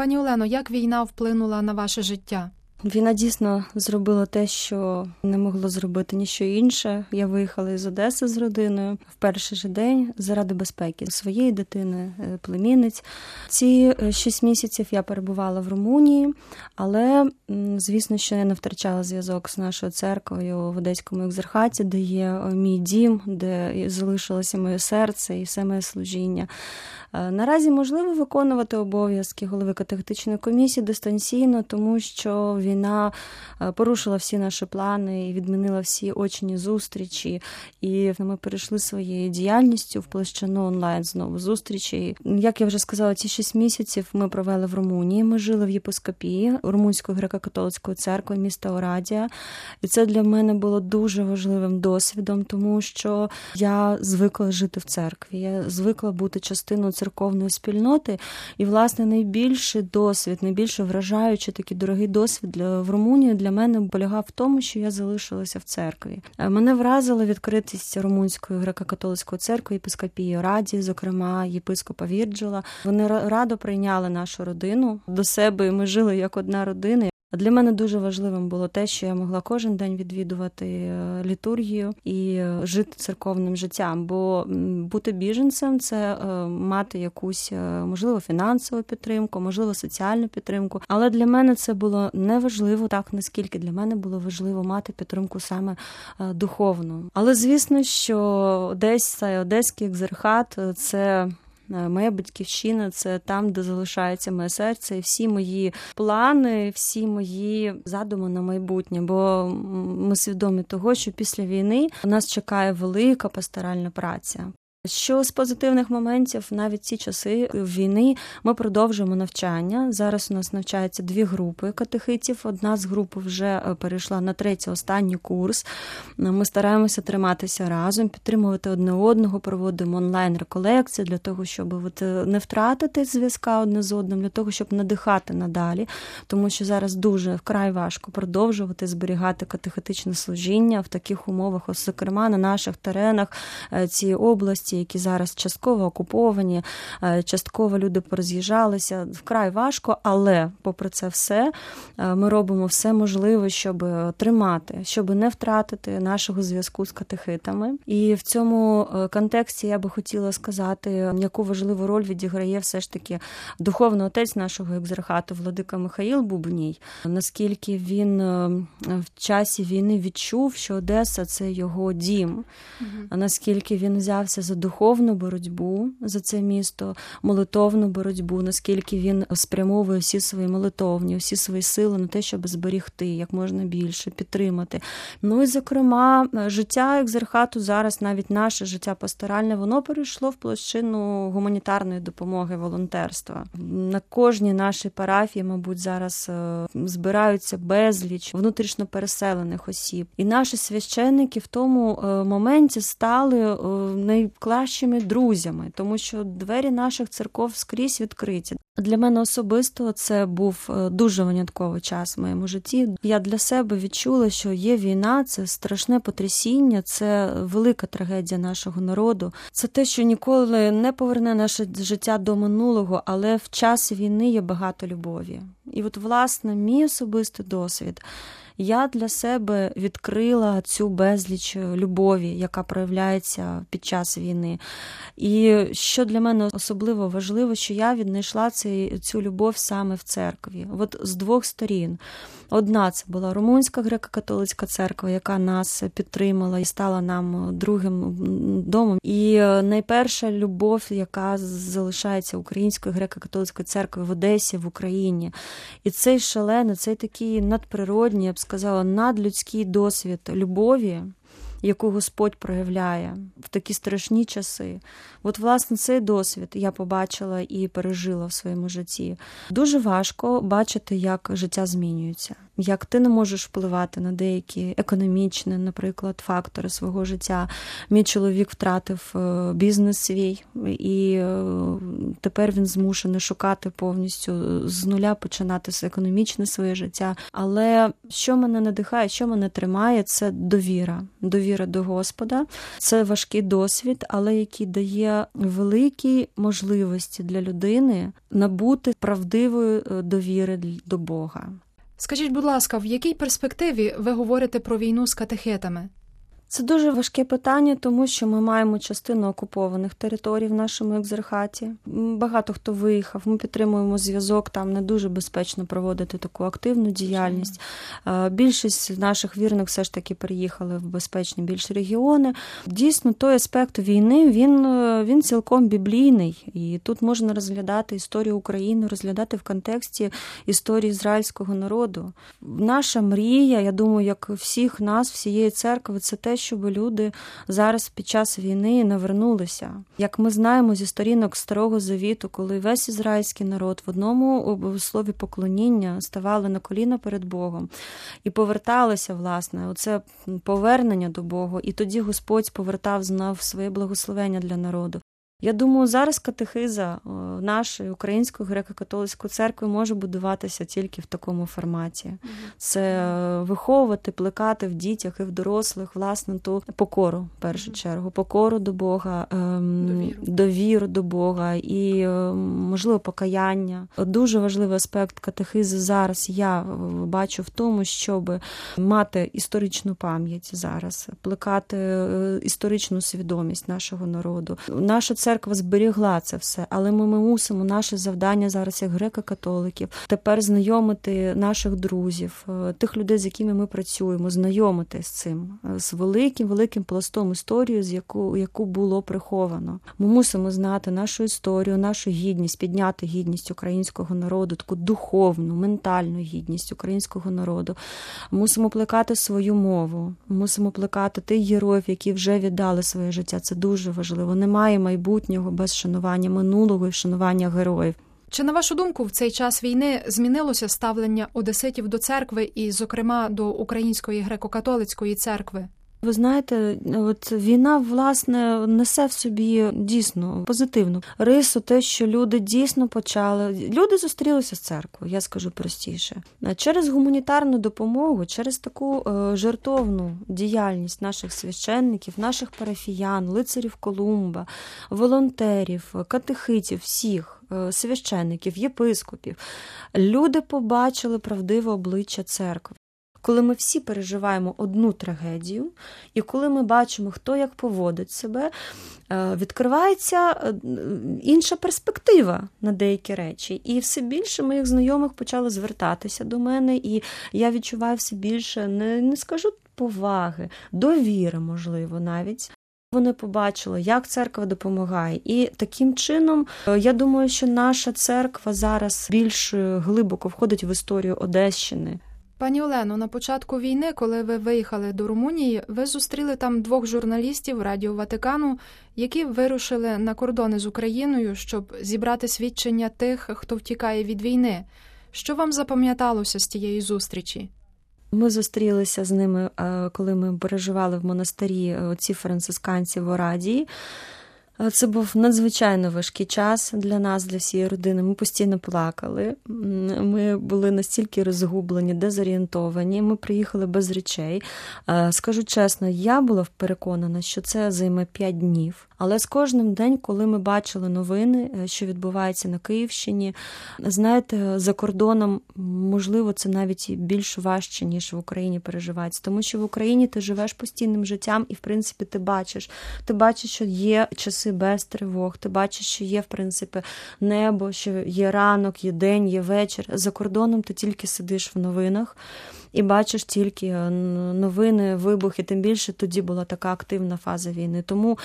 Пані Олено, як війна вплинула на ваше життя? Війна дійсно зробила те, що не могло зробити ніщо інше. Я виїхала із Одеси з родиною в перший же день заради безпеки своєї дитини, е, племінниць. Ці е, шість місяців я перебувала в Румунії, але звісно, що я не втрачала зв'язок з нашою церквою в Одеському екзархаті, де є е, мій дім, де залишилося моє серце і все моє служіння. Наразі можливо виконувати обов'язки голови катехетичної комісії дистанційно, тому що війна е, порушила всі наші плани і відмінила всі очні зустрічі. І ми перейшли своєю діяльністю в площину онлайн знову зустрічі. Як я вже сказала, ці шість місяців ми провели в Румунії. Ми жили в єпископії Румунської греко-католицької церкви міста Орадія. І це для мене було дуже важливим досвідом, тому що я звикла жити в церкві. Я звикла бути частиною церковної спільноти. І, власне, найбільший досвід, найбільше вражаючий такий дорогий досвід в Румунії для мене полягав в тому, що я залишилася в церкві. Е, мене вразила відкритість румунської греко-католицької церкви, єпископії Раді, зокрема єпископа Вірджила. Вони радо прийняли нашу родину до себе. і Ми жили як одна родина. Для мене дуже важливим було те, що я могла кожен день відвідувати е, літургію і е, жити церковним життям. Бо бути біженцем це е, мати якусь можливо фінансову підтримку, можливо, соціальну підтримку. Але для мене це було не важливо так, наскільки для мене було важливо мати підтримку саме духовну. Але звісно, що десь цей одеський екзархат це. Е, моя батьківщина це там, де залишається моє серце, і всі мої плани, всі мої задуми на майбутнє. Бо ми свідомі того, що після війни нас чекає велика пасторальна праця. Що з позитивних моментів, навіть ці часи війни, ми продовжуємо навчання. Зараз у нас навчаються дві групи катехитів. Одна з груп вже е, перейшла на третій останній курс. Ми стараємося триматися разом, підтримувати одне одного, проводимо онлайн реколекції для того, щоб от е, не втратити зв'язка одне з одним, для того, щоб надихати надалі, тому що зараз дуже вкрай важко продовжувати зберігати катехетичне служіння в таких умовах, ось, зокрема на наших теренах е, цієї області області, які зараз частково окуповані, е, частково люди пороз'їжджалися. Вкрай важко, але, попри це все, е, ми робимо все можливе, щоб тримати, щоб не втратити нашого зв'язку з катехитами. І в цьому е, контексті я би хотіла сказати, яку важливу роль відіграє все ж таки духовний отець нашого екзархату Владика Михаїл Бубній, наскільки він в часі війни відчув, що Одеса це його дім, а наскільки він взявся за духовну боротьбу за це місто, молитовну боротьбу, наскільки він спрямовує всі свої молитовні, всі свої сили на те, щоб зберігти як можна більше, підтримати. Ну і зокрема, життя екзархату зараз, навіть наше життя пасторальне, воно перейшло в площину гуманітарної допомоги волонтерства. На кожній нашій парафії, мабуть, зараз е, збираються безліч внутрішньо переселених осіб. І наші священники в тому е, моменті стали е, найкласнішими найкращими друзями, тому що двері наших церков скрізь відкриті. Для мене особисто це був е, дуже винятковий час в моєму житті. Я для себе відчула, що є війна, це страшне потрясіння, це велика трагедія нашого народу. Це те, що ніколи не поверне наше життя до минулого, але в час війни є багато любові. І от, власне, мій особистий досвід я для себе відкрила цю безліч любові, яка проявляється під час війни. І що для мене особливо важливо, що я віднайшла цю любов саме в церкві, от з двох сторін. Одна це була Румунська греко-католицька церква, яка нас підтримала і стала нам другим домом. І найперша любов, яка залишається українською греко-католицькою церквою в Одесі, в Україні. І цей шалений, цей такий надприродній, я б сказала, надлюдський досвід любові яку Господь проявляє в такі страшні часи. От, власне, цей досвід я побачила і пережила в своєму житті. Дуже важко бачити, як життя змінюється. Як ти не можеш впливати на деякі економічні, наприклад, фактори свого життя. Мій чоловік втратив е, бізнес свій, і е, тепер він змушений шукати повністю е, з нуля починати економічне своє життя. Але що мене надихає, що мене тримає, це довіра. Довіра до Господа. Це важкий досвід, але який дає великі можливості для людини набути правдивої довіри до Бога. Скажіть, будь ласка, в якій перспективі ви говорите про війну з катехетами? Це дуже важке питання, тому що ми маємо частину окупованих територій в нашому екзархаті. Багато хто виїхав. Ми підтримуємо зв'язок. Там не дуже безпечно проводити таку активну діяльність. Більшість наших вірних все ж таки переїхали в безпечні більш регіони. Дійсно, той аспект війни він, він цілком біблійний, і тут можна розглядати історію України, розглядати в контексті історії ізраїльського народу. Наша мрія, я думаю, як всіх нас, всієї церкви, це те щоб люди зараз під час війни навернулися. Як ми знаємо зі сторінок Старого Завіту, коли весь ізраїльський народ в одному слові поклоніння ставали на коліна перед Богом і поверталися, власне, оце повернення до Бога, і тоді Господь повертав знав своє благословення для народу. Я думаю, зараз катехиза нашої української греко-католицької церкви може будуватися тільки в такому форматі. Це виховувати, плекати в дітях і в дорослих власне ту покору, в першу чергу, покору до Бога, ем, довіру, довіру до Бога і, ем, можливо, покаяння. Дуже важливий аспект катехизи зараз я бачу в тому, щоб мати історичну пам'ять зараз, плекати е, історичну свідомість нашого народу. Наша церква церква зберігла це все, але ми, ми мусимо наше завдання зараз, як греко-католиків, тепер знайомити наших друзів, е, тих людей, з якими ми працюємо, знайомити з цим, е, з великим великим пластом історії, з яку яку було приховано. Ми мусимо знати нашу історію, нашу гідність, підняти гідність українського народу, таку духовну, ментальну гідність українського народу. Мусимо плекати свою мову, мусимо плекати тих героїв, які вже віддали своє життя. Це дуже важливо. Немає майбутнього майбутнього без шанування минулого і шанування героїв. Чи на вашу думку в цей час війни змінилося ставлення одеситів до церкви і, зокрема, до Української греко-католицької церкви? Ви знаєте, от війна власне несе в собі дійсно позитивну рису, те, що люди дійсно почали. Люди зустрілися з церквою, я скажу простіше, через гуманітарну допомогу, через таку е, жертовну діяльність наших священників, наших парафіян, лицарів Колумба, волонтерів, катехитів, всіх. Е, священників, єпископів люди побачили правдиве обличчя церкви коли ми всі переживаємо одну трагедію, і коли ми бачимо, хто як поводить себе, е, відкривається е, інша перспектива на деякі речі. І все більше моїх знайомих почали звертатися до мене, і я відчуваю все більше, не, не скажу поваги, довіри, можливо, навіть. Вони побачили, як церква допомагає, і таким чином е, я думаю, що наша церква зараз більш глибоко входить в історію Одещини. Пані Олено, на початку війни, коли ви виїхали до Румунії, ви зустріли там двох журналістів Радіо Ватикану, які вирушили на кордони з Україною, щоб зібрати свідчення тих, хто втікає від війни. Що вам запам'яталося з тієї зустрічі? Ми зустрілися з ними, е, коли ми переживали в монастирі е, ці францисканці в Орадії. Це був надзвичайно важкий час для нас, для всієї родини. Ми постійно плакали. Ми були настільки розгублені, дезорієнтовані. Ми приїхали без речей. Скажу чесно, я була переконана, що це займе п'ять днів. Але з кожним день, коли ми бачили новини, е, що відбувається на Київщині, знаєте, за кордоном можливо це навіть більш важче ніж в Україні переживається, тому що в Україні ти живеш постійним життям, і в принципі ти бачиш. Ти бачиш, що є часи без тривог. Ти бачиш, що є в принципі небо, що є ранок, є день, є вечір. За кордоном ти тільки сидиш в новинах і бачиш тільки е, новини, вибухи. Тим більше тоді була така активна фаза війни. Тому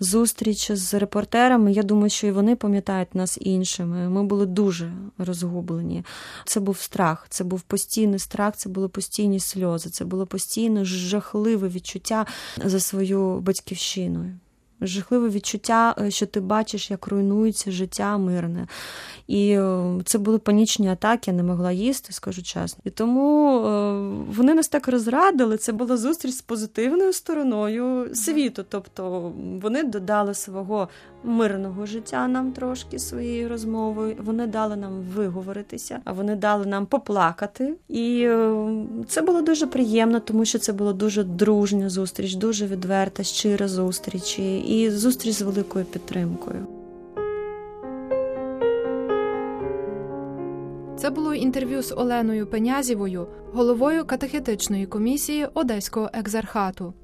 зустріч з репортерами, я думаю, що і вони пам'ятають нас іншими. Ми були дуже розгублені. Це був страх, це був постійний страх, це були постійні сльози, це було постійно жахливе відчуття за свою батьківщиною. Жахливе відчуття, е, що ти бачиш, як руйнується життя мирне. І е, це були панічні атаки, я не могла їсти, скажу чесно. І тому е, вони нас так розрадили. Це була зустріч з позитивною стороною світу. Тобто вони додали свого мирного життя нам трошки своєю розмовою. Вони дали нам виговоритися, а вони дали нам поплакати. І це було дуже приємно, тому що це була дуже дружня зустріч, дуже відверта, щира зустріч і зустріч з великою підтримкою. Це було інтерв'ю з Оленою Пенязівою, головою катехетичної комісії Одеського екзархату.